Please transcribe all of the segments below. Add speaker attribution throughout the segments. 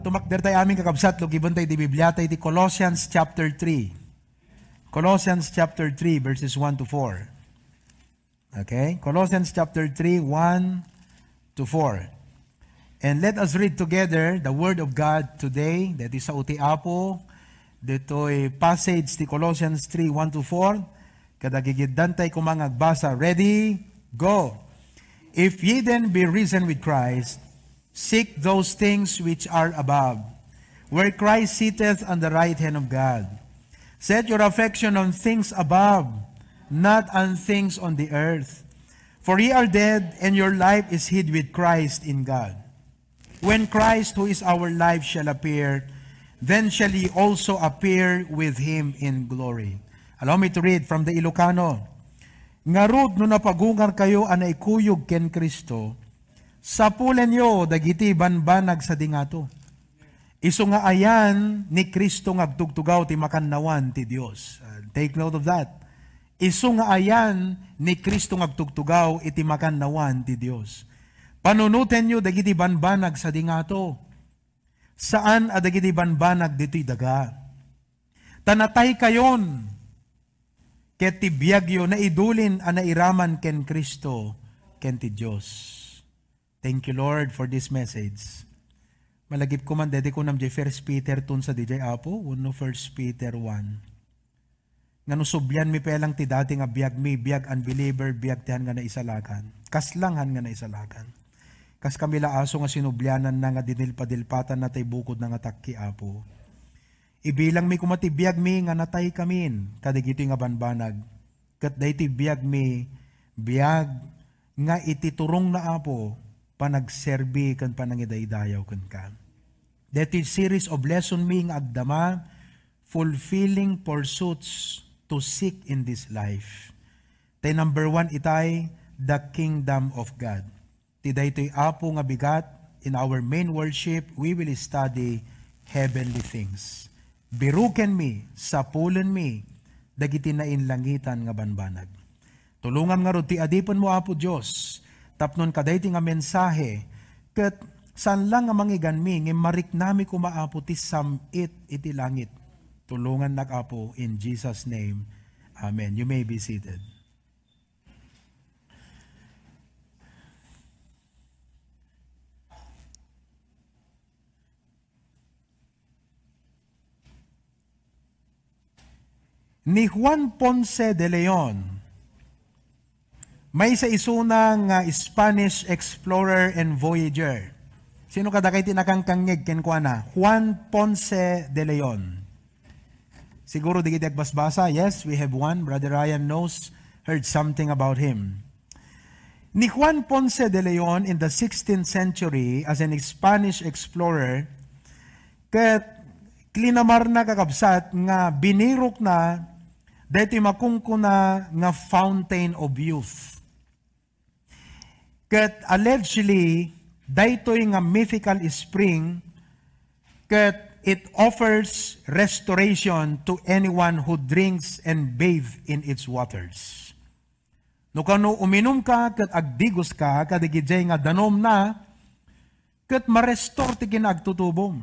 Speaker 1: tumakder tayo aming kakabsat, lugibon tayo di Biblia tayo di Colossians chapter 3. Colossians chapter 3 verses 1 to 4. Okay? Colossians chapter 3, 1 to 4. And let us read together the Word of God today. That is sa uti apo. Dito'y passage ti Colossians 3, 1 to 4. Kada gigiddan tayo kumang agbasa. Ready? Go! If ye then be risen with Christ, Seek those things which are above, where Christ sitteth on the right hand of God. Set your affection on things above, not on things on the earth. For ye are dead, and your life is hid with Christ in God. When Christ, who is our life, shall appear, then shall ye also appear with him in glory. Allow me to read from the Ilocano. Ngarud no napagungar kayo anay kuyog ken Kristo, Sapulen yo, dagiti banbanag sa dingato. Iso nga ayan ni Kristo nga agtugtugaw ti makannawan ti Dios. Uh, take note of that. Iso nga ayan ni Kristo nga agtugtugaw iti makannawan ti Dios. Panunuten nyo dagiti banbanag sa dingato. Saan a dagiti banbanag dito'y daga? Tanatay kayon ket ti biyagyo na idulin a nairaman ken Kristo ken ti Dios. Thank you, Lord, for this message. Malagip ko man, dede ko nam First Peter tun sa DJ Apo, uno First Peter 1. Nga nusubyan mi pelang ti dati nga biyag mi, biyag unbeliever, biyag tihan nga na isalakan. Kaslanghan nga na isalakan. Kas kami aso nga sinubyanan na nga dinilpadilpatan na tay bukod na nga takki Apo. Ibilang mi kumatibiyag mi nga natay kamin, kadigiti nga banbanag. Kat dahi biyag mi, biyag nga ititurong na Apo, panagserbi kan panangidaydayaw kan ka. That is series of lesson ming agdama, fulfilling pursuits to seek in this life. Tay number one itay, the kingdom of God. Tiday to'y apo nga bigat, in our main worship, we will study heavenly things. Biruken mi, sapulen mi, dagiti na inlangitan nga banbanag. Tulungan nga ti adipon mo, Apo Diyos, Tapnon kadayti nga mensahe, ket san lang nga mangigan mi, nga marik nami kumaapo ti samit iti langit. Tulungan nak apo in Jesus name. Amen. You may be seated. Ni Juan Ponce de Leon, may sa isunang uh, Spanish explorer and voyager. Sino kada kay tinakangkangig ken kuana? Juan Ponce de Leon. Siguro di kita basbasa. Yes, we have one. Brother Ryan knows, heard something about him. Ni Juan Ponce de Leon in the 16th century as an Spanish explorer, ket klinamar na kakabsat nga binirok na dati makungkuna nga fountain of youth Kat allegedly, daytoy nga mythical spring, kat it offers restoration to anyone who drinks and bathe in its waters. No kano uminom ka, kat agdigos ka, kadigidjay nga danom na, kat ma-restore ti kinagtutubom.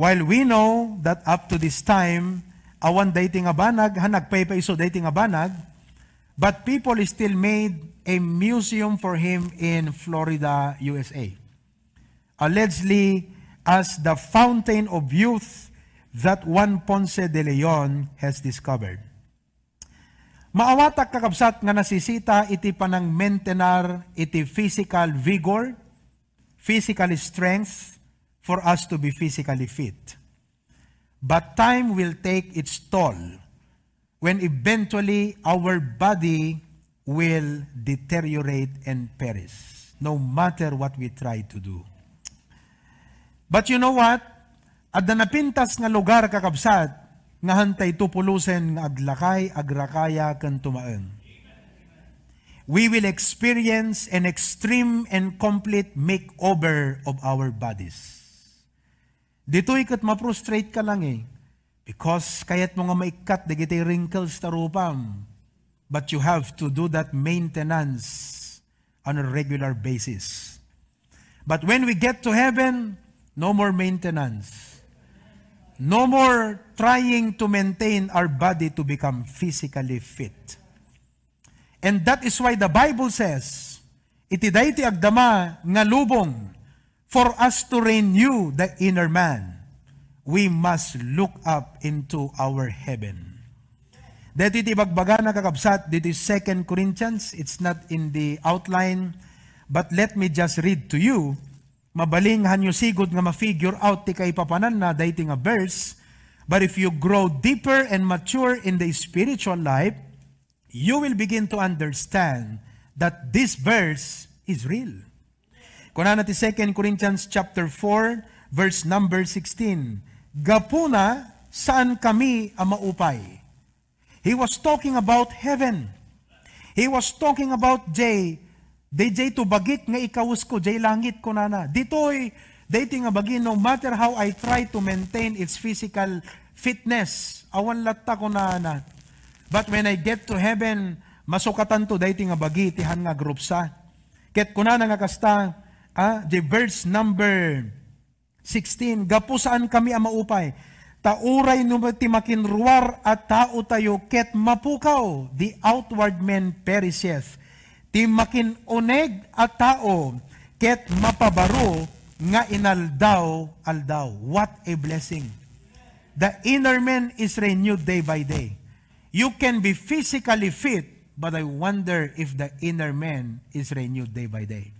Speaker 1: While we know that up to this time, awan dayti nga banag, hanagpay pa iso dayti nga banag, but people still made a museum for him in Florida, USA. Allegedly, as the fountain of youth that Juan Ponce de Leon has discovered. Maawatak kakabsat nga nasisita iti panang maintenar iti physical vigor, physical strength for us to be physically fit. But time will take its toll when eventually our body will deteriorate and perish, no matter what we try to do. But you know what? Adda napintas nga lugar kakabsat, nga hantay tupulusen nga aglakay, agrakaya, kan tumaeng. We will experience an extreme and complete makeover of our bodies. Dito ikat ma-frustrate ka lang eh. Because kayat mo nga maikat, digiti wrinkles tarupam but you have to do that maintenance on a regular basis. But when we get to heaven, No more maintenance. No more trying to maintain our body to become physically fit. And that is why the Bible says, iti dayti agdama nga lubong for us to renew the inner man. We must look up into our heaven. Dito iti bagbaga na kakabsat, dito is 2 Corinthians, it's not in the outline, but let me just read to you mabaling hanyo sigod nga ma-figure out ti kay papanan na dayti nga verse, but if you grow deeper and mature in the spiritual life, you will begin to understand that this verse is real. Kuna na ti 2 Corinthians chapter 4, verse number 16. Gapuna, saan kami ang maupay? He was talking about heaven. He was talking about Jay, DJ to bagik nga ikawas ko, jay langit ko nana. Ditoy, dating nga bagi, no matter how I try to maintain its physical fitness, awan latta ko na na. But when I get to heaven, masukatan to dating nga bagi, tihan nga group sa. Ket kuna nga kasta, ah, the verse number 16, gapusaan kami ang maupay. Tauray no ti makinruar at tao tayo ket mapukaw, the outward man perisheth ti makin uneg at tao, ket mapabaro nga inaldaw aldaw. What a blessing. The inner man is renewed day by day. You can be physically fit, but I wonder if the inner man is renewed day by day.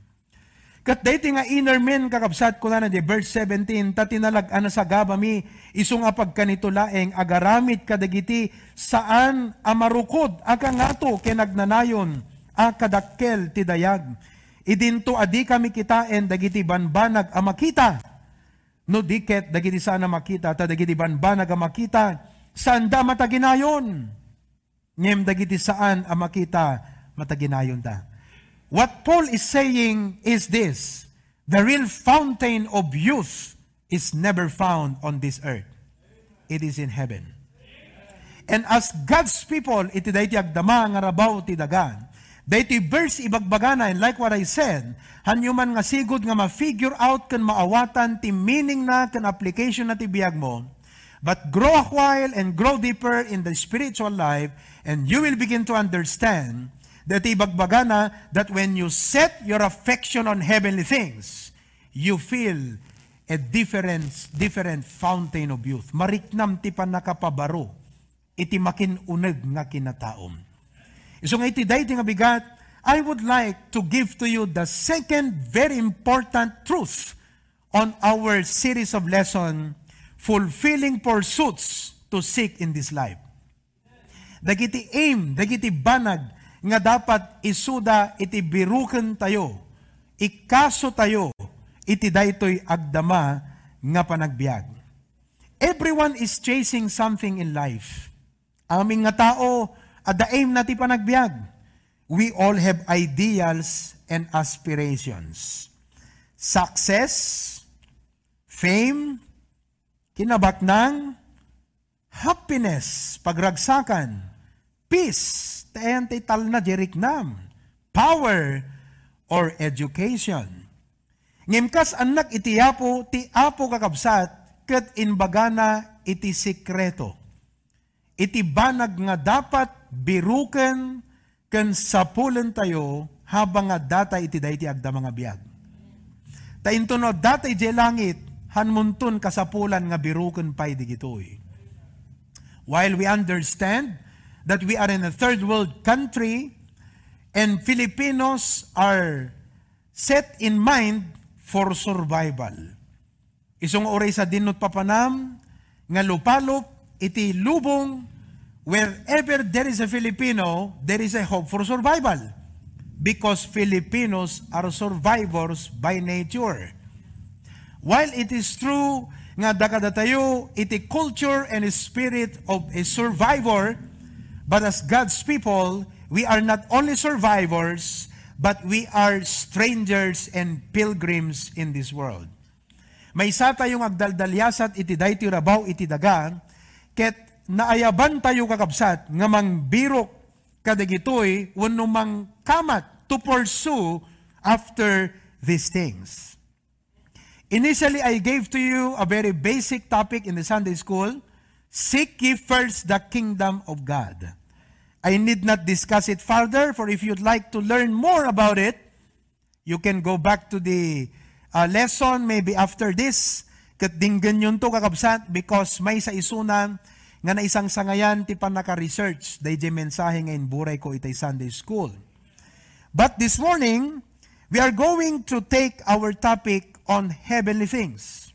Speaker 1: Kat dayti nga inner man kakabsat ko na na di verse 17 ta tinalag ana sa gabami isong apag kanito laeng agaramit kadagiti saan amarukod aga ngato kenagnanayon a kadakkel ti dayag. Idinto adi kami kitaen dagiti banbanag a makita. No diket dagiti sana makita ta dagiti banbanag a makita saan da mataginayon. Ngem dagiti saan a makita mataginayon da. What Paul is saying is this, the real fountain of youth is never found on this earth. It is in heaven. And as God's people, iti dayti agdama nga rabaw ti dagan, Dayti verse ibagbagana, and like what I said, hanyuman nga sigod nga ma-figure out kan maawatan ti meaning na kan application na ti biyag mo, but grow a while and grow deeper in the spiritual life, and you will begin to understand that ibagbagana that when you set your affection on heavenly things, you feel a different, different fountain of youth. Mariknam ti pa nakapabaro, iti makinuneg nga kinataom. So nga iti dayti nga bigat, I would like to give to you the second very important truth on our series of lesson, fulfilling pursuits to seek in this life. Dagiti aim, dagiti banag, nga dapat isuda iti biruken tayo, ikaso tayo, iti daytoy agdama nga panagbiag. Everyone is chasing something in life. Aming nga tao, at the aim nati panagbiag. We all have ideals and aspirations. Success, fame, kinabaknang, happiness, pagragsakan, peace, tayan tal na jeriknam, power, or education. Ngimkas anak iti apo, ti apo kakabsat, kat inbagana iti sikreto. Iti banag nga dapat biruken ken sapulen tayo habang nga data iti dayti agda mga biag. Ta intuno data iti langit hanmuntun kasapulan nga biruken pay digitoy. While we understand that we are in a third world country and Filipinos are set in mind for survival. Isong oray sa dinot papanam nga lupalop iti lubong wherever there is a Filipino, there is a hope for survival. Because Filipinos are survivors by nature. While it is true nga dakada tayo iti culture and spirit of a survivor, but as God's people, we are not only survivors, but we are strangers and pilgrims in this world. May isa tayong agdaldalyasat iti dayti rabaw iti daga, ket naayaban tayo kakabsat nga mang birok kadagitoy wano kamat to pursue after these things. Initially, I gave to you a very basic topic in the Sunday school. Seek ye first the kingdom of God. I need not discuss it further, for if you'd like to learn more about it, you can go back to the uh, lesson maybe after this. Kat dinggan yun to kakabsat because may sa isunan nga na isang sangayan ti pa naka-research day mensahe ngayon buray ko itay Sunday School. But this morning, we are going to take our topic on heavenly things.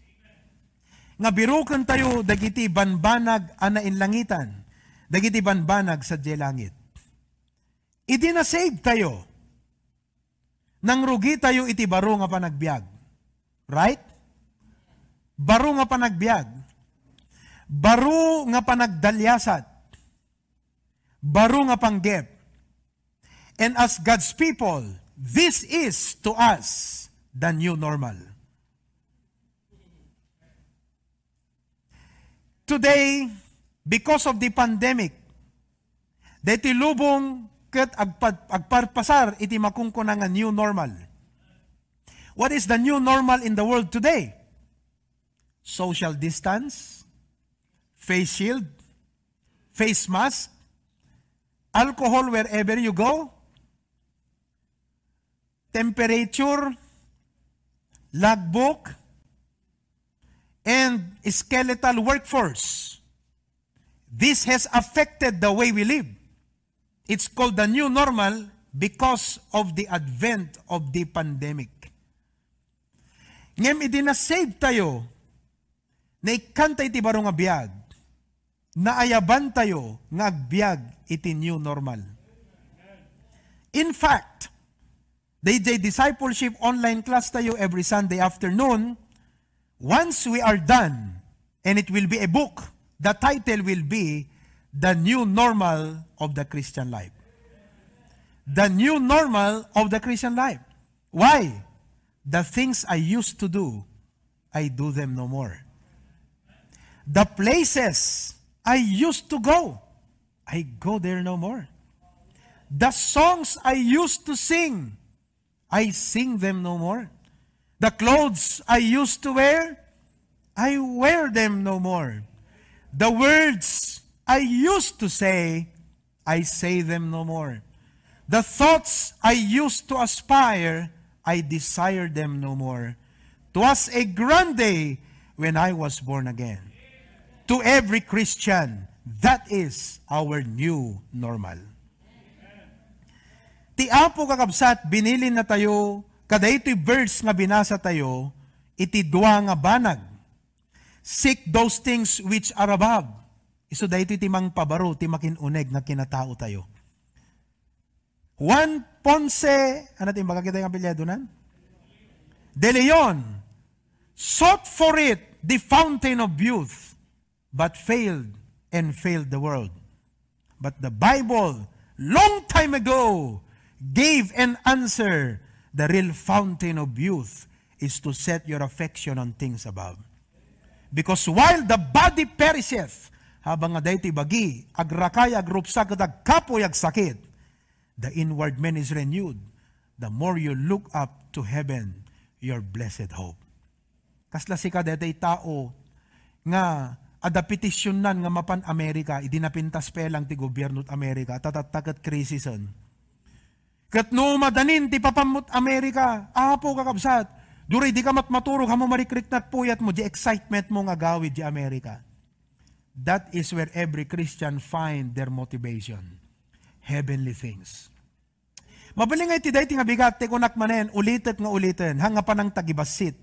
Speaker 1: Nga birukan tayo dagiti banbanag ana in langitan, dagiti banbanag sa langit. Idi na save tayo. Nang rugi tayo iti baro nga panagbiag. Right? Baro nga panagbiag. Baro nga panagdalyasat. Baro nga panggep. And as God's people, this is to us the new normal. Today, because of the pandemic, deti lubong ket agparpasar iti makungkuna nga new normal. What is the new normal in the world today? Social distance, face shield, face mask, alcohol wherever you go, temperature, logbook, and skeletal workforce. This has affected the way we live. It's called the new normal because of the advent of the pandemic. Ngem idinasave tayo na ikantay ti baro nga biyag, naayaban tayo nga agbiag iti new normal. In fact, they discipleship online class tayo every Sunday afternoon, Once we are done, and it will be a book, the title will be The New Normal of the Christian Life. The new normal of the Christian life. Why? The things I used to do, I do them no more. The places I used to go, I go there no more. The songs I used to sing, I sing them no more. The clothes I used to wear, I wear them no more. The words I used to say, I say them no more. The thoughts I used to aspire, I desire them no more. Twas a grand day when I was born again. To every Christian, that is our new normal. Ti apo kakabsat, binilin na tayo Kada ito'y verse nga binasa tayo, iti dua nga banag. Seek those things which are above. Iso da ito timang pabaro, timakinuneg nga kinatao tayo. Juan Ponce, ano tin baka kita yung apelyado nan? De Leon, sought for it the fountain of youth, but failed and failed the world. But the Bible, long time ago, gave an answer The real fountain of youth is to set your affection on things above. Because while the body perisheth, habang nga dayti bagi, agrakay agrupsa kadag kapoy ag sakit, the inward man is renewed. The more you look up to heaven, your blessed hope. Kasla si kadetay tao nga ada petisyonan nga mapan Amerika, idinapintas pelang ti gobyerno Amerika, tatatakat krisisan Kat no madanin ti papamut Amerika, apo kakabsat. Duri di ka matmaturog hamo marikrik nat puyat mo di excitement mo nga gawid di Amerika. That is where every Christian find their motivation. Heavenly things. Mabaling nga iti dahi nga bigat te kunak manen ulitet nga ulitin hanga pa ng tagibasit.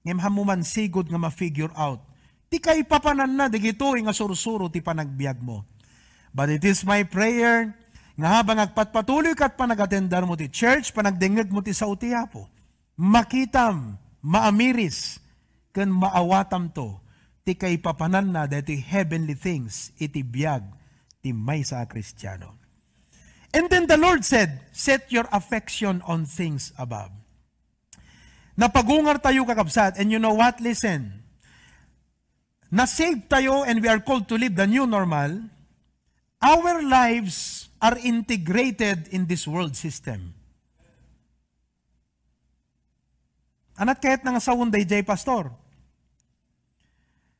Speaker 1: Ngem hamuman sigod nga ma-figure out. Ti kay papanan na digito nga sursuro ti panagbiag mo. But it is my prayer nga habang agpatpatuloy kat panagatendar mo ti church, panagdengeg mo ti sa utiapo, makitam, maamiris, kan maawatam to, ti kay papanan na dati heavenly things, iti biyag, ti may sa kristyano. And then the Lord said, set your affection on things above. Napagungar tayo kakabsat, and you know what? Listen, na-save tayo and we are called to live the new normal, our lives are integrated in this world system. Anat kahit nga sa unday jay pastor.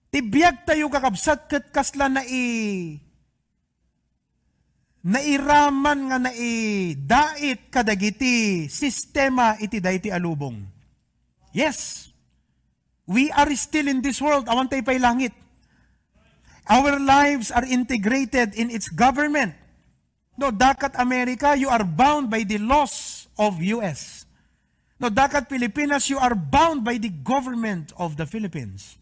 Speaker 1: Tibiyag tayo kakabsat kat kasla na i nairaman nga na i dait kadagiti sistema iti dayti alubong. Yes. We are still in this world. Awan tayo pa'y langit. Our lives are integrated in its government. No, dakat Amerika, you are bound by the laws of US. No, dakat Pilipinas, you are bound by the government of the Philippines.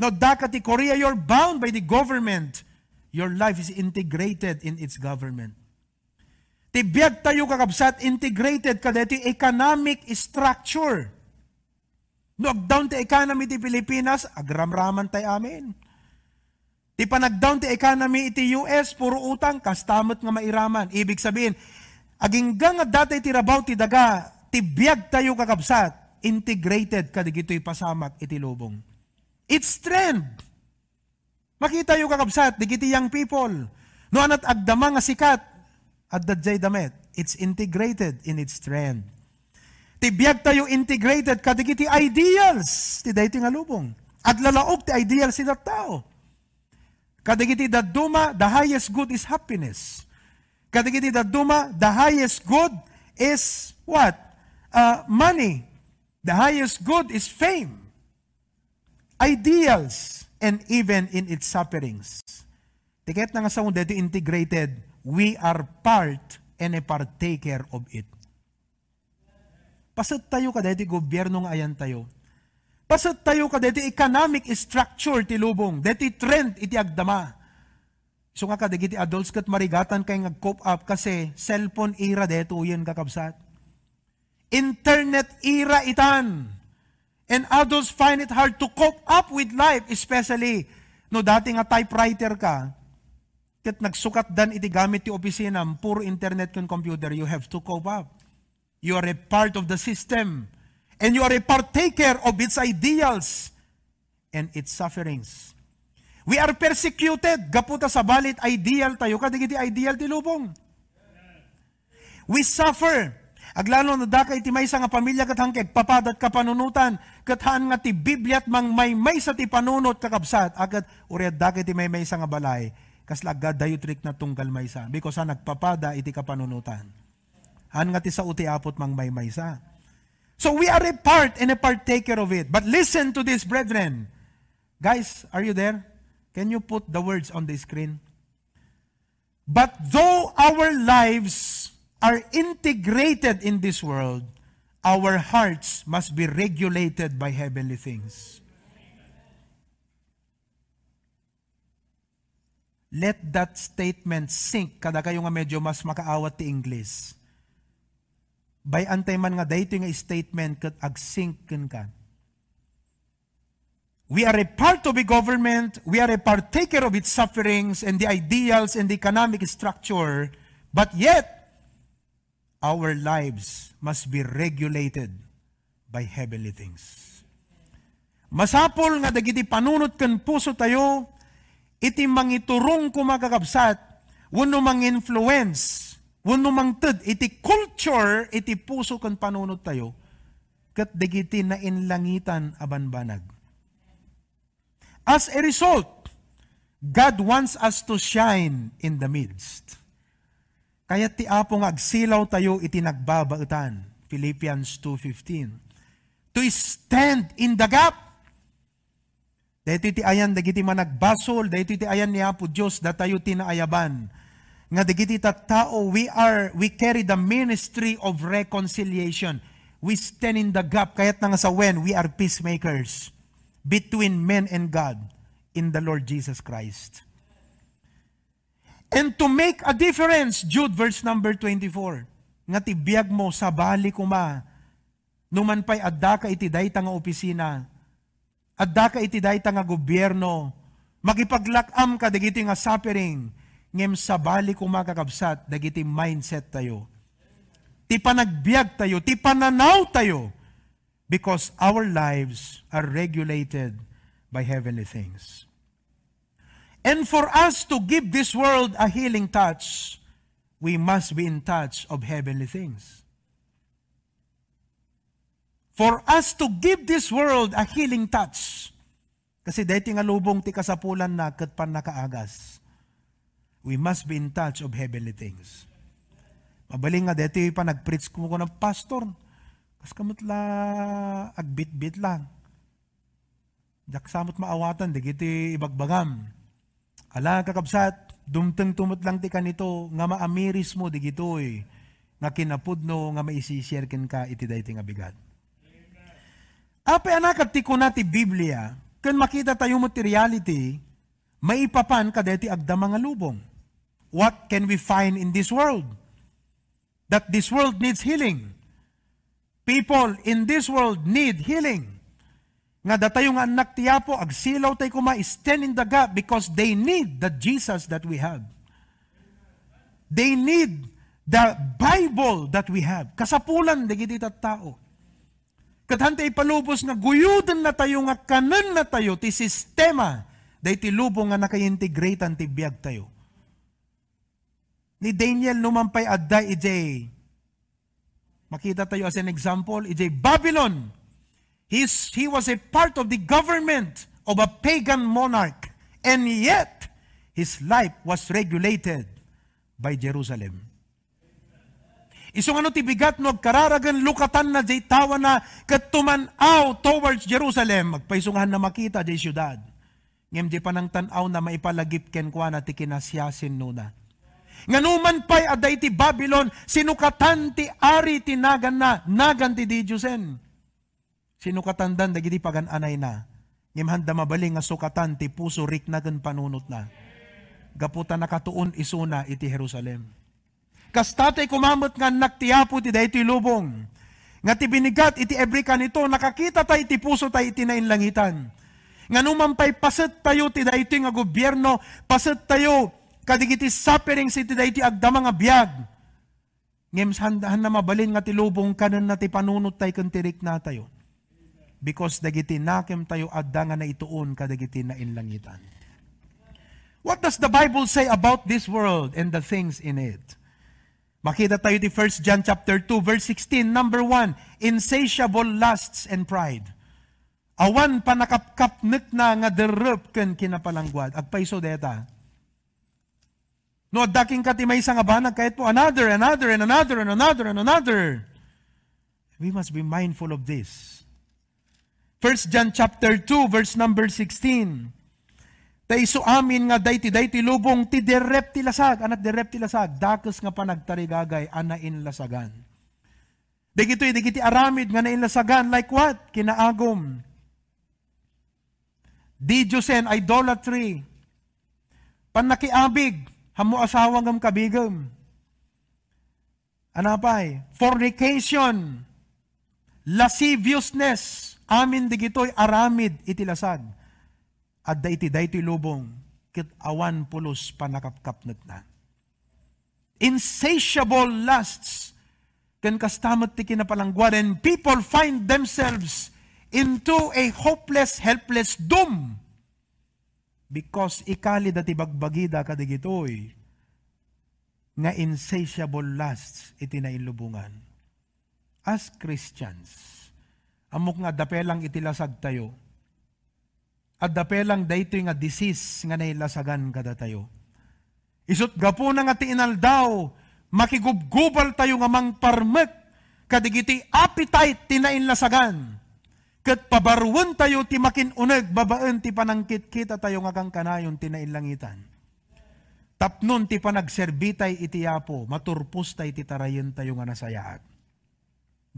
Speaker 1: No, dakat Korea, you're bound by the government. Your life is integrated in its government. Tibiyag tayo kakabsat, integrated ka dito economic structure. No, down to economy ti Pilipinas, agramraman tayo amin. Ti panag-down ti economy iti US, puro utang, kastamot nga mairaman. Ibig sabihin, aging nga dati ti rabaw ti daga, ti biyag tayo kakabsat, integrated kadigito'y pasamak iti lubong. It's trend. Makita yung kakabsat, digiti young people. No anat agdama nga sikat, at dadjay damet. It's integrated in its trend. Ti biyag tayo integrated kadigiti ideals, ti dayti nga lubong. At lalaog ti ideals ti tao. Kadagiti daduma, the highest good is happiness. Kadagiti daduma, the highest good is what? Uh, money. The highest good is fame. Ideals, and even in its sufferings. Tiket na nga sa dito integrated, we are part and a partaker of it. Pasat tayo ka dito gobyerno nga ayan tayo Pasat tayo ka deti economic structure ti lubong, deti trend iti agdama. So nga ka adults kat marigatan kay nga cope up kasi cellphone era deto yan kakabsat. Internet era itan. And adults find it hard to cope up with life, especially no dati nga typewriter ka, kat nagsukat dan iti gamit ti opisina, puro internet kun computer, you have to cope up. You are a part of the system and you are a partaker of its ideals and its sufferings. We are persecuted. Gaputa sa balit ideal tayo. Kadigiti ideal ti lubong. We suffer. Aglalo na daka iti may nga pamilya kat hangkeg papadat ka panunutan kat haan nga ti Biblia mang may may sa ti panunot kakabsat agat uriad daka iti may may nga balay kas lagad dayutrik na tunggal may sa because ha nagpapada iti kapanunutan. Han nga ti sa uti apot mang may may sa. So we are a part and a partaker of it. But listen to this, brethren. Guys, are you there? Can you put the words on the screen? But though our lives are integrated in this world, our hearts must be regulated by heavenly things. Let that statement sink kada kayo nga medyo mas makaawat ti English by antay man nga dayto nga statement kat agsinken ka. We are a part of a government, we are a partaker of its sufferings and the ideals and the economic structure, but yet our lives must be regulated by heavenly things. Masapol nga dagiti panunot kan puso tayo, iti mangiturong kumakakabsat, wano mang influence Wano mangted, iti culture, iti puso kan panunod tayo, kat dagiti na inlangitan abanbanag. As a result, God wants us to shine in the midst. Kaya ti apong agsilaw tayo iti nagbabaetan. Philippians 2.15. To stand in the gap. Dahito ti ayan, dagiti managbasol, dahito ti ayan ni Apo Diyos, datayo tinaayaban nga digiti tao we are we carry the ministry of reconciliation we stand in the gap kahit nga sa when we are peacemakers between men and God in the Lord Jesus Christ and to make a difference Jude verse number 24 nga tibiyag mo sa bali kuma numan pay adda ka iti dayta nga opisina adda ka iti dayta nga gobyerno makipaglakam ka digiti nga suffering ngem sabali kung makakabsat, dagiti mindset tayo. Ti panagbiag tayo, ti pananaw tayo, because our lives are regulated by heavenly things. And for us to give this world a healing touch, we must be in touch of heavenly things. for us to give this world a healing touch. Kasi dahil nga lubong ti kasapulan na kat pan nakaagas. We must be in touch of heavenly things. Mabaling nga dito pa nag-preach ko ng pastor. Kas kamot la agbit-bit lang. Jak samot maawatan, di kiti ibagbagam. Ala kakabsat, dumteng tumot lang ti kanito, nga maamiris mo, di gitoy. Nga kinapudno, nga maisishare ka, iti dayti nga bigat. Ape anak at tiko ti Biblia, kan makita tayo mo ti reality, maipapan kadeti agda mga lubong. What can we find in this world? That this world needs healing. People in this world need healing. Nga datayo nga anak tiyapo, agsilaw tayo kuma, stand in the gap because they need the Jesus that we have. They need the Bible that we have. Kasapulan, digiti tao. Katante ipalubos nga guyudan na tayo nga kanan na tayo ti sistema day ti lubong nga naka-integrate ti biyag tayo. Ni Daniel numampay adda ijay. Makita tayo as an example, ijay Babylon He's, he was a part of the government of a pagan monarch, and yet his life was regulated by Jerusalem. Isong ano ti bigat no kararagan lukatan na jay tawa na katumanaw towards Jerusalem magpaisungahan na makita jay syudad. Ngem di pa nang tanaw na maipalagip ken kwa na ti kinasyasin nuna. Nganuman pa'y aday ti Babylon sinukatan ti ari tinagan na nagan ti Diyosen. Sino katandan dagiti pagan-anay na. Ngimhanda mabaling nga sukatan ti puso riknagan panunot na. Gaputa nakatuon isuna iti Jerusalem. Kastatay kumamot nga naktiapo ti dayti lubong. Nga ti binigat iti ebrika nito, nakakita tayo ti puso tayo iti nainlangitan. Nga numampay paset tayo ti dayti nga gobyerno, paset tayo kadigiti suffering si ti dayti agdama nga biyag. Ngems handahan na mabalin nga ti lubong kanan na ti panunot tayo kantirik na tayo because dagiti nakem tayo adda nga na ituon kadagiti na inlangitan. What does the Bible say about this world and the things in it? Makita tayo di 1 John chapter 2 verse 16 number 1 insatiable lusts and pride. Awan panakapkapnek na nga derup ken kinapalangguad. Agpaiso deta. No daking kati may isang abanag kahit po another, another, and another, and another, and another. We must be mindful of this. 1 John chapter 2 verse number 16. Tay so amin nga dayti dayti lubong ti derep ti lasag, anak derep ti lasag, dakes nga panagtarigagay anain lasagan. Digito digiti aramid nga nain lasagan like what? Kinaagom. Diyosen, idolatry. Panakiabig, hamo asawang ngam kabigam. Anapay? Fornication. Lasciviousness Amin digitoy aramid itilasag. At da iti dayti lubong, kit awan pulos panakapkapnat na. Insatiable lusts kan kastamat ti kinapalangguan and people find themselves into a hopeless, helpless doom because ikali dati bagbagida kadigitoy nga insatiable lusts iti nailubungan. As Christians, amok nga dapelang itilasag tayo. At dapelang daytoy nga disease nga nailasagan kada tayo. Isot gapo na nga tiinaldaw, makigubgubal tayo nga mang parmek, kadigiti appetite tinainlasagan. Kat pabaruan tayo ti makinuneg, babaan ti panangkit kita tayo nga kang kanayon tinainlangitan. Tapnon ti panagserbitay iti yapo, maturpos tay ti tarayan tayo nga nasayaat.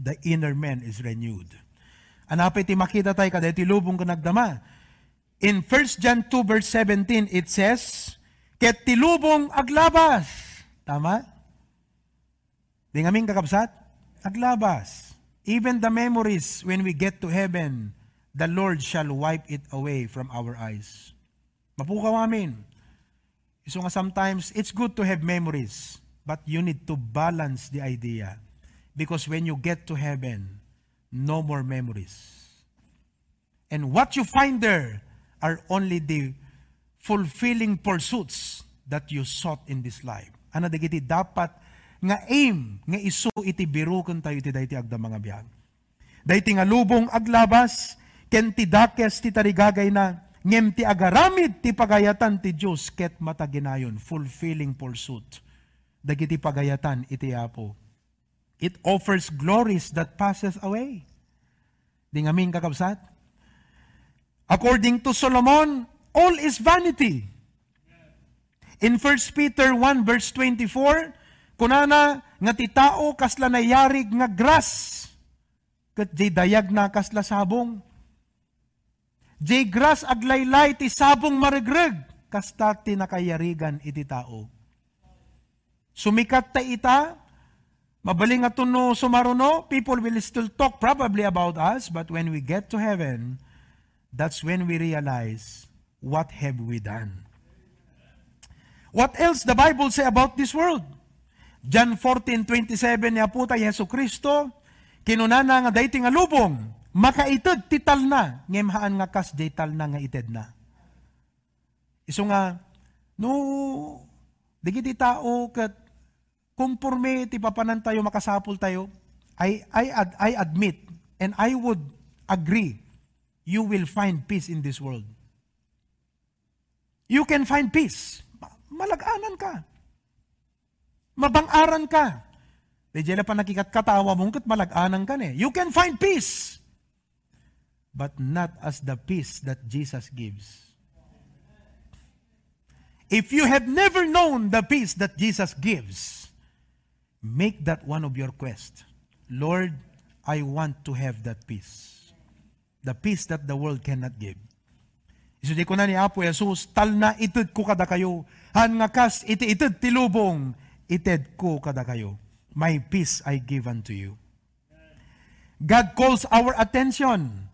Speaker 1: The inner man is renewed. Anapay ti makita tayo kada iti lubong ka nagdama. In 1 John 2 verse 17, it says, Ket ti lubong aglabas. Tama? Di nga kakabsat? Aglabas. Even the memories when we get to heaven, the Lord shall wipe it away from our eyes. Mapukaw amin. So nga sometimes, it's good to have memories, but you need to balance the idea. Because when you get to heaven, no more memories. And what you find there are only the fulfilling pursuits that you sought in this life. Ano dagiti dapat nga aim nga isu iti biruken tayo iti dayti agda mga biyag. Day ti nga lubong aglabas, ken ti dakes ti tarigagay na, ngem ti agaramid ti pagayatan ti Diyos ket mataginayon, fulfilling pursuit. Dagiti pagayatan iti apo. It offers glories that passes away. Di nga min kakabsat? According to Solomon, all is vanity. In 1 Peter 1 verse 24, kunana nga ti tao kasla nayarig nga grass ket jay dayag na kasla sabong. Jay grass aglaylay ti sabong marigreg kasta ti nakayarigan iti tao. Sumikat ta ita, mabaling at no sumaruno, people will still talk probably about us, but when we get to heaven, that's when we realize, what have we done? What else the Bible say about this world? John 14:27 niya po tayo Yesu Kristo, kinunana nga dayti nga lubong, makaited tital na, ngemhaan nga kas daytal na nga ited na. Iso nga, no, digiti tao kat kumpurme ti papanan tayo makasapul tayo, I, I, ad, I admit and I would agree, you will find peace in this world. You can find peace malaganan ka. Mabangaran ka. Di jela pa nakikat katawa mong kat malaganan ka ne. You can find peace. But not as the peace that Jesus gives. If you have never known the peace that Jesus gives, make that one of your quest. Lord, I want to have that peace. The peace that the world cannot give. Isudi ko na ni Apo Jesus, tal na itud ko kada kayo, han nga kas iti itud tilubong, ited ko kada kayo. My peace I give unto you. God calls our attention.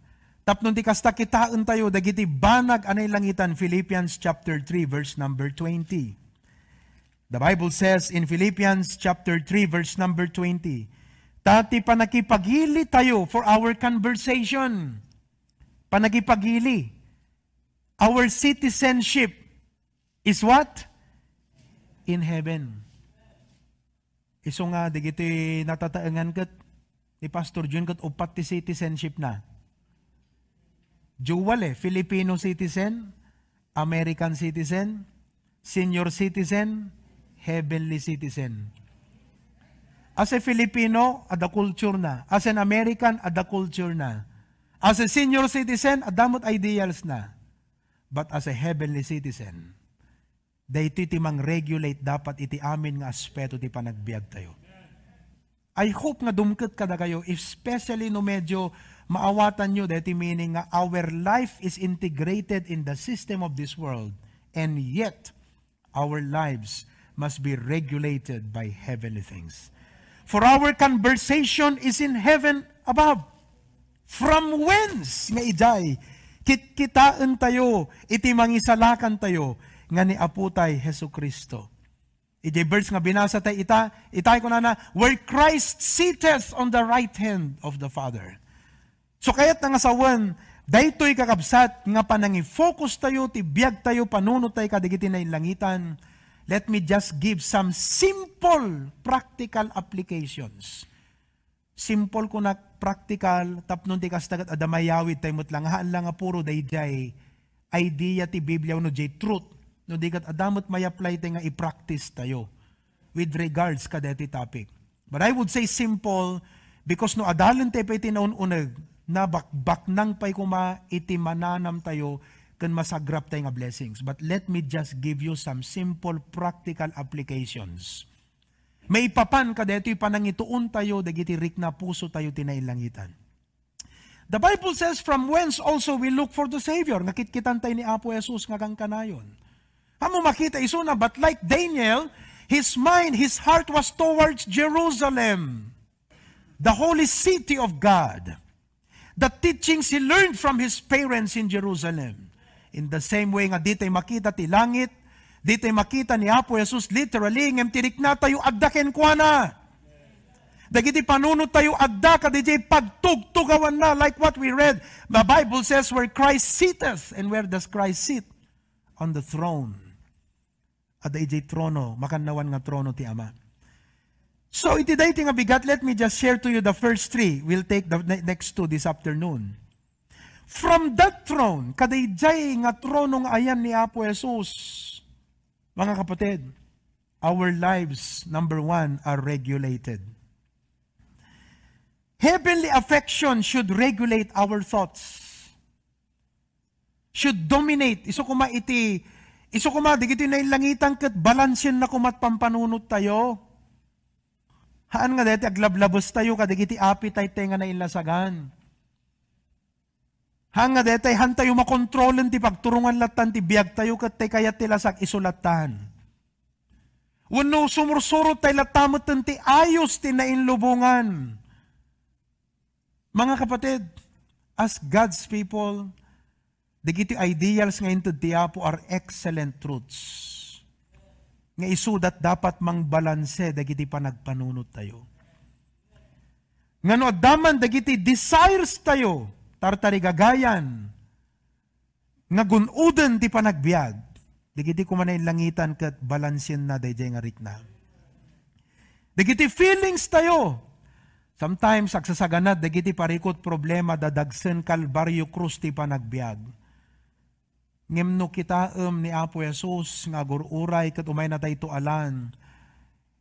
Speaker 1: Tapnon ti kasta kitaan tayo, dagiti banag anay langitan, Philippians chapter 3, verse number 20. The Bible says in Philippians chapter 3, verse number 20, Tati panakipagili tayo for our conversation. Panakipagili Our citizenship is what? In heaven. Iso nga, di giti natataangan kat ni Pastor Jun kat upat ti citizenship na. Dual eh, Filipino citizen, American citizen, senior citizen, heavenly citizen. As a Filipino, ada culture na. As an American, ada culture na. As a senior citizen, adamot ideals na. But as a heavenly citizen, dahito iti mang regulate dapat iti amin nga aspeto ti panagbiag tayo. I hope nga dumket kada kayo, especially no medyo maawatan nyo dahiti meaning nga our life is integrated in the system of this world and yet our lives must be regulated by heavenly things. For our conversation is in heaven above. From whence nga ijay kitkitaan tayo, iti mangisalakan tayo, nga ni aputay Heso Kristo. Iti verse nga binasa tayo ita, itay ko na na, where Christ sitteth on the right hand of the Father. So kaya't nga sawan, daytoy kakabsat, nga panangi-focus tayo, ti biyag tayo, panunod tayo kadigiti na ilangitan, let me just give some simple practical applications simple ko na practical, tapnon ti kastagat adamayawid tayo lang, haan lang nga puro dayjay, idea ti Biblia no jay truth, no di kat adamot may apply tayo nga i-practice tayo with regards ka deti topic. But I would say simple, because no adalan tayo pa iti naununag, na bakbak nang pa'y kuma iti mananam tayo, kan masagrap tayo nga blessings. But let me just give you some simple practical applications may papan ka deto'y panangituon tayo, dagiti rik na puso tayo tinailangitan. The Bible says, from whence also we look for the Savior. Nakitkitan tayo ni Apo Jesus nga kang kanayon. Amo makita iso na, but like Daniel, his mind, his heart was towards Jerusalem, the holy city of God. The teachings he learned from his parents in Jerusalem. In the same way nga ditay makita ti langit, Dito makita ni Apo Jesus literally, ngem tirik na tayo addaken kwa na. Dagiti panunod tayo adda ka DJ pagtugtugawan na like what we read. The Bible says where Christ sitteth. And where does Christ sit? On the throne. At DJ trono, makanawan nga trono ti Ama. So iti dayti nga bigat, let me just share to you the first three. We'll take the ne- next two this afternoon. From that throne, kadayjay nga tronong ayan ni Apo Jesus, mga kapatid, our lives, number one, are regulated. Heavenly affection should regulate our thoughts. Should dominate. Iso kuma iti, iso kuma, di iti nailangitan kat balansin na kumat pampanunot tayo. Haan nga deti aglablabos tayo kadigiti appetite tayo nga nailasagan. Haan nga deti han tayo makontrolan ti pagturungan latan ti biyag tayo kat tayo kaya tilasak isulatan. Wano sumursuro tayo latamot ti ayos ti nainlubungan. Mga kapatid, as God's people, digiti ideals ngayon to Diapo are excellent truths. Nga isudat dapat mang balanse dagiti panagpanunot tayo. Ngano daman dagiti desires tayo, tartari gagayan, nga gunudan ti panagbiag, dagiti kumanay langitan kat balansin na dayjay nga rikna. Dagiti feelings tayo, Sometimes, agsasaganad, dagiti parikot problema, dadagsen kalbaryo krus ti panagbiag. Ngem kita um ni Apo Jesus, nga gururay kat umay na tayo alan.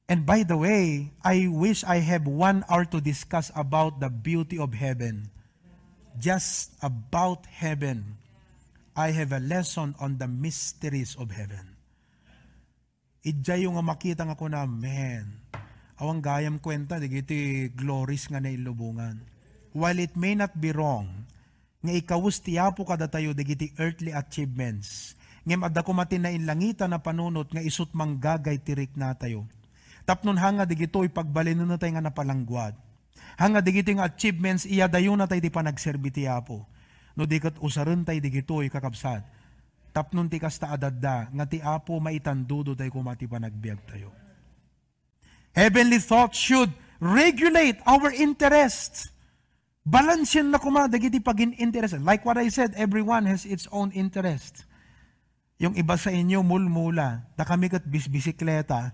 Speaker 1: And by the way, I wish I have one hour to discuss about the beauty of heaven. Just about heaven. I have a lesson on the mysteries of heaven. Idjay yung makita nga ko na, man, awang gayam kwenta, di giti glories nga na ilubungan. While it may not be wrong, nga ikawus tiyapo kada tayo digiti earthly achievements, ngem adda ko matin na inlangita na panunot nga isut manggagay tirik na tayo. Tapnon hanga digito'y pagbalino na tayo nga napalangguad. Hanga digito nga achievements, iya dayo na tayo di pa nagserbi tiyapo. No di kat usaran tayo kakabsat. Tapnon ti kasta adadda, nga ti apo maitandudo tayo kumati pa nagbiag tayo. Heavenly thoughts should regulate our interests. Balansin na kuma, dagiti pagin interest. Like what I said, everyone has its own interest. Yung iba sa inyo, mulmula. Da kami kat bisbisikleta.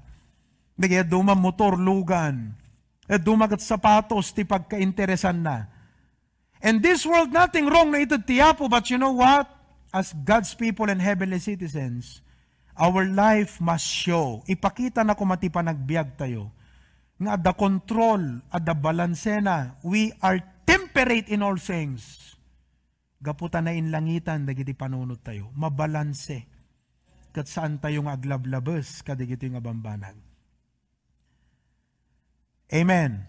Speaker 1: Nagaya duma motor, lugan. At dumagat sapatos, ti pagka-interesan na. And this world, nothing wrong na ito tiyapo, but you know what? As God's people and heavenly citizens, Our life must show. Ipakita na kumati pa nagbiag tayo. Nga the control at the balansena, we are temperate in all things. Gaputa na inlangitan, dagiti panunod tayo. Mabalanse. Kat saan tayo nga aglablabas, kadigito yung abambanag. Amen.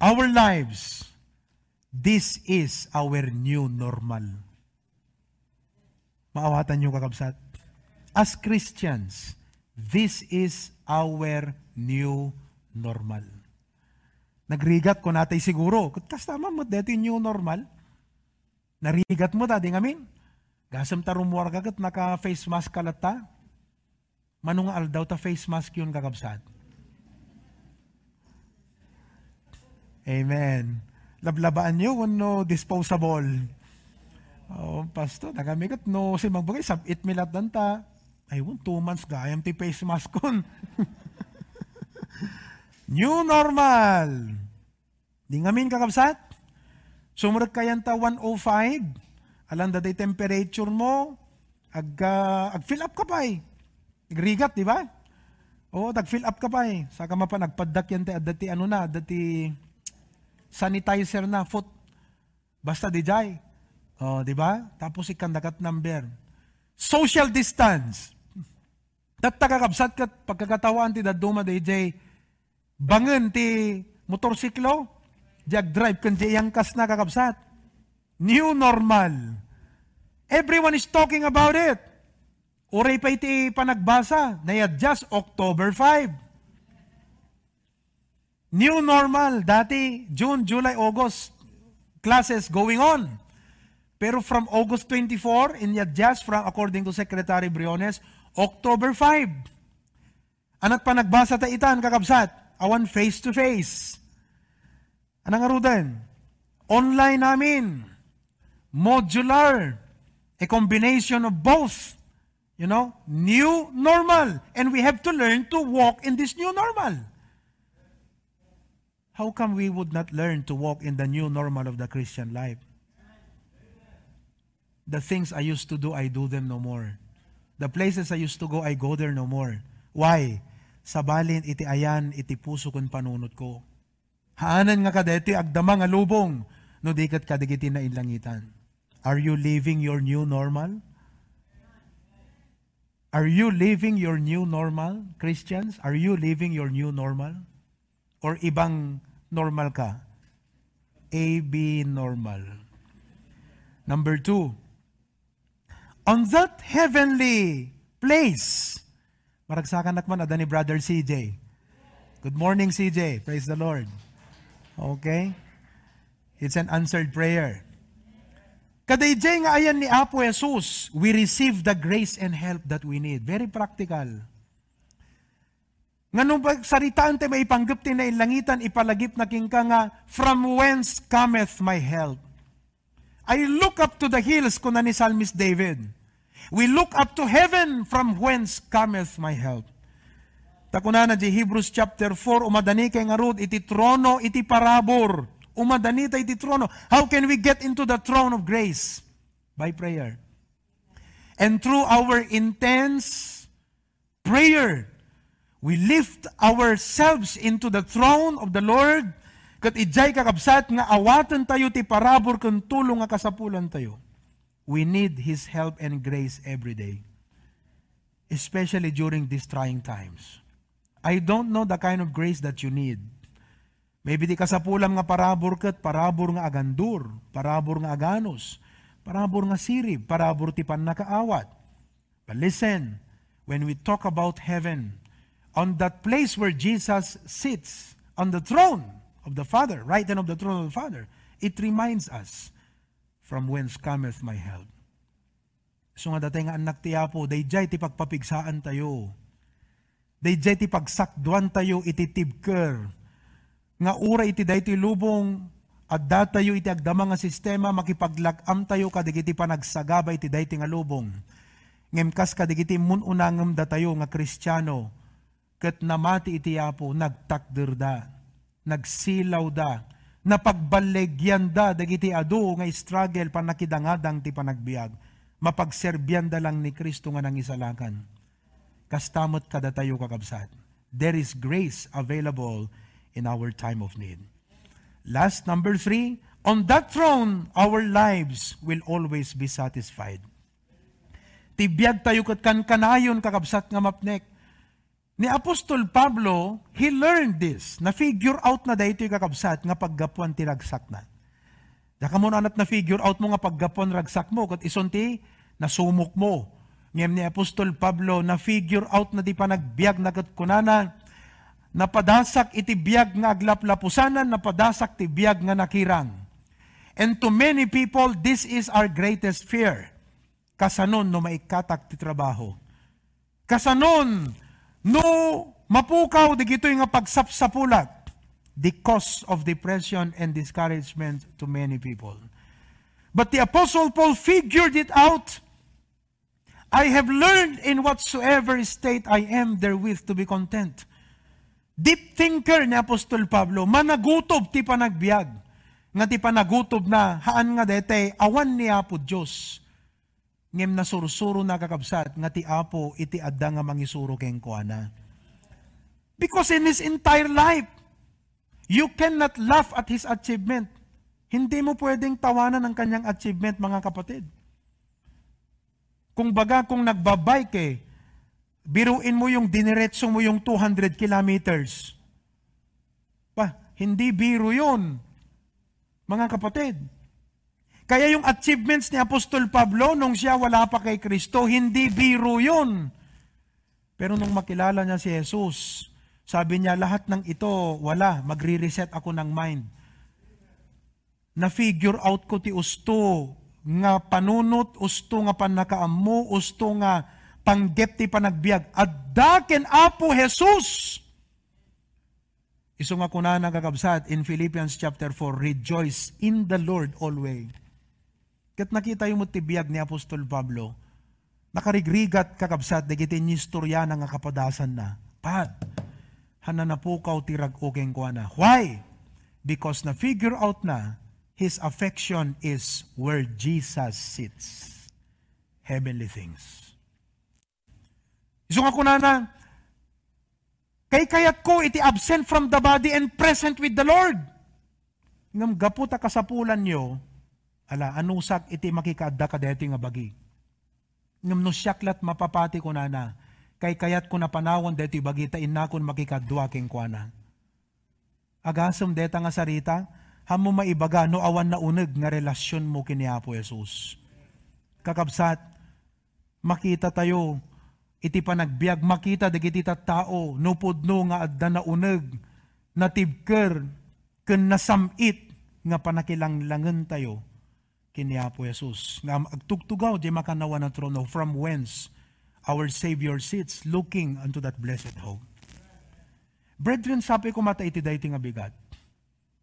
Speaker 1: Our lives, this is our new normal. Maawatan nyo kakabsat as Christians, this is our new normal. Nagrigat ko natay siguro, kas tama mo, dito new normal. Narigat mo tadi ngamin. Gasam ta rumuar kagat naka face mask kalata. Manong aldaw ta face mask yun kakabsat. Amen. Lablabaan nyo, no disposable. Oh, pasto, nagamigat no, si magbagay, sabit milat danta. Ay, won, two months gayam ti face mask kon. New normal. Di ngamin kakabsat. Sumurag kayan ta 105. Alam da temperature mo. Ag, uh, ag fill up ka pa eh. Agrigat, di ba? Oo, tag fill up ka pa eh. Saka pa nagpadak yan ti adati ano na, adati sanitizer na foot. Basta di jay. Oh, di ba? Tapos ikandakat number. Social distance. Tatakakabsat kat pagkakatawan ti daduma DJ, bangen ti motorsiklo, jag drive kan yang kas na kakabsat. New normal. Everyone is talking about it. Uray pa iti panagbasa, na just October 5. New normal. Dati, June, July, August, classes going on. Pero from August 24, in just from, according to Secretary Briones, October 5. Anat pa nagbasa ta itan, kakabsat. Awan face to face. Anang arudan? Online namin. Modular. A combination of both. You know, new normal. And we have to learn to walk in this new normal. How come we would not learn to walk in the new normal of the Christian life? The things I used to do, I do them no more. The places I used to go, I go there no more. Why? Sabalin iti ayan, iti puso kon panunot ko. Haanan nga kadeti agdama nga lubong, no dikat kadigiti na inlangitan. Are you living your new normal? Are you living your new normal, Christians? Are you living your new normal? Or ibang normal ka? AB normal. Number two, on that heavenly place, maragsakan nakman ada ni Brother CJ. Good morning, CJ. Praise the Lord. Okay? It's an answered prayer. Kadayjay nga ayan ni Apo Jesus, we receive the grace and help that we need. Very practical. Nga nung saritaan tayo may ipanggap ti na ilangitan, ipalagip na king ka nga, from whence cometh my help? I look up to the hills, kuna ni Psalmist David. We look up to heaven, from whence cometh my help? Takuna na di Hebrews chapter 4, umadani kay nga rod, iti trono, iti parabor, umadanita iti trono. How can we get into the throne of grace? By prayer. And through our intense prayer, we lift ourselves into the throne of the Lord, kat ijay kakabsat nga awatan tayo ti parabor kung tulong nga kasapulan tayo. We need His help and grace every day. Especially during these trying times. I don't know the kind of grace that you need. Maybe di kasapulam nga parabor kat, parabor nga agandur, parabor nga aganos, parabor nga sirib, parabor ti pan nakaawat. But listen, when we talk about heaven, on that place where Jesus sits on the throne of the Father, right hand of the throne of the Father, it reminds us, from whence cometh my help. So nga datay nga anak ti Apo, dayjay ti pagpapigsaan tayo. Dayjay ti pagsakduan tayo iti tibker. Nga ura iti dayti lubong, at datayo iti agdama nga sistema, makipaglakam tayo kadigiti panagsagaba iti dayti nga lubong. Ngemkas kadigiti mununangam datayo nga kristyano, ket namati iti Apo, nagtakder da, nagsilaw da, napagbalegyan da, dagiti adu nga struggle panakidangadang ti panagbiag, mapagserbyan da lang ni Kristo nga nang isalakan. Kastamot kada tayo kakabsat. There is grace available in our time of need. Last, number three, on that throne, our lives will always be satisfied. Tibiyag tayo kat kan kanayon kakabsat nga mapnek. Ni Apostol Pablo, he learned this. Na-figure out na dahito yung kakabsat nga paggapuan ti ragsak na. Daka mo na na figure out mo nga paggapuan ragsak mo, kat isunti, nasumok mo. Ngem ni Apostol Pablo, na-figure out na di pa nagbiag na kat kunana, napadasak iti biyag nga aglaplapusanan, napadasak ti biyag nga nakirang. And to many people, this is our greatest fear. Kasanon no maikatak ti trabaho. Kasanon no mapukaw di gito nga pagsapsapulat. The cause of depression and discouragement to many people. But the Apostle Paul figured it out. I have learned in whatsoever state I am therewith to be content. Deep thinker ni Apostol Pablo, managutob ti panagbiag. Nga ti panagutob na, haan nga dete, awan ni Apo Diyos. Ngem na sursuro na kakabsat, nga ti Apo iti adda nga mangisuro keng kuana. Because in his entire life, you cannot laugh at his achievement. Hindi mo pwedeng tawanan ang kanyang achievement, mga kapatid. Kung baga, kung nagbabike eh, biruin mo yung diniretso mo yung 200 kilometers. Pa, hindi biro yun. Mga kapatid. Kaya yung achievements ni Apostol Pablo nung siya wala pa kay Kristo, hindi biro yun. Pero nung makilala niya si Jesus, sabi niya, lahat ng ito, wala, magre-reset ako ng mind. Na-figure out ko ti usto, nga panunot, usto nga panakaammo, usto nga panggep ti panagbiag. At daken apo Jesus. Iso nga kuna ng kakabsat in Philippians chapter 4, rejoice in the Lord always. Kat nakita yung mutibiyag ni Apostol Pablo, nakarigrigat kakabsat, dagiti nistorya nga kapadasan na. Pat, hananapukaw tirag ukeng kuana. Why? because na figure out na his affection is where Jesus sits. Heavenly things. Iso nga kuna na, kay kayat ko iti absent from the body and present with the Lord. Ngam gaputa kasapulan nyo, ala, anusak iti makikaadda ka deti nga bagi. Ngam no siyaklat mapapati ko na na, kay kayat ko na panawon deti bagi, tain na kun makikadwa king kuana. Agasam deta nga sarita, hamo maibaga no awan na uneg nga relasyon mo kini Apo Jesus. Kakabsat, makita tayo, iti panagbiag, makita dagiti tao, no pudno nga adda na uneg, natibker, ken nasamit, nga panakilanglangan tayo, kini Apo Jesus. Nga agtugtugaw, di makanawa na trono, from whence our Savior sits, looking unto that blessed hope. Brethren, sabi ko mata iti dayti nga bigat.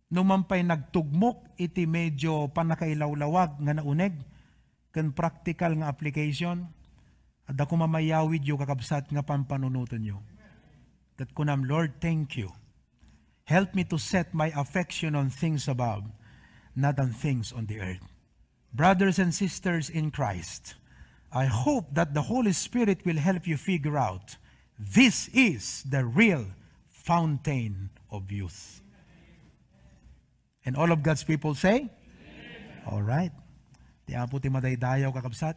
Speaker 1: Numampay nagtugmok iti medyo panakailawlawag nga nauneg, ken practical nga application, at ako mamayawid yung kakabsat nga pampanunutan nyo. That kunam, Lord, thank you. Help me to set my affection on things above, not on things on the earth. Brothers and sisters in Christ, I hope that the Holy Spirit will help you figure out this is the real fountain of youth. And all of God's people say, All right. Di apo ti madaydayaw kakabsat.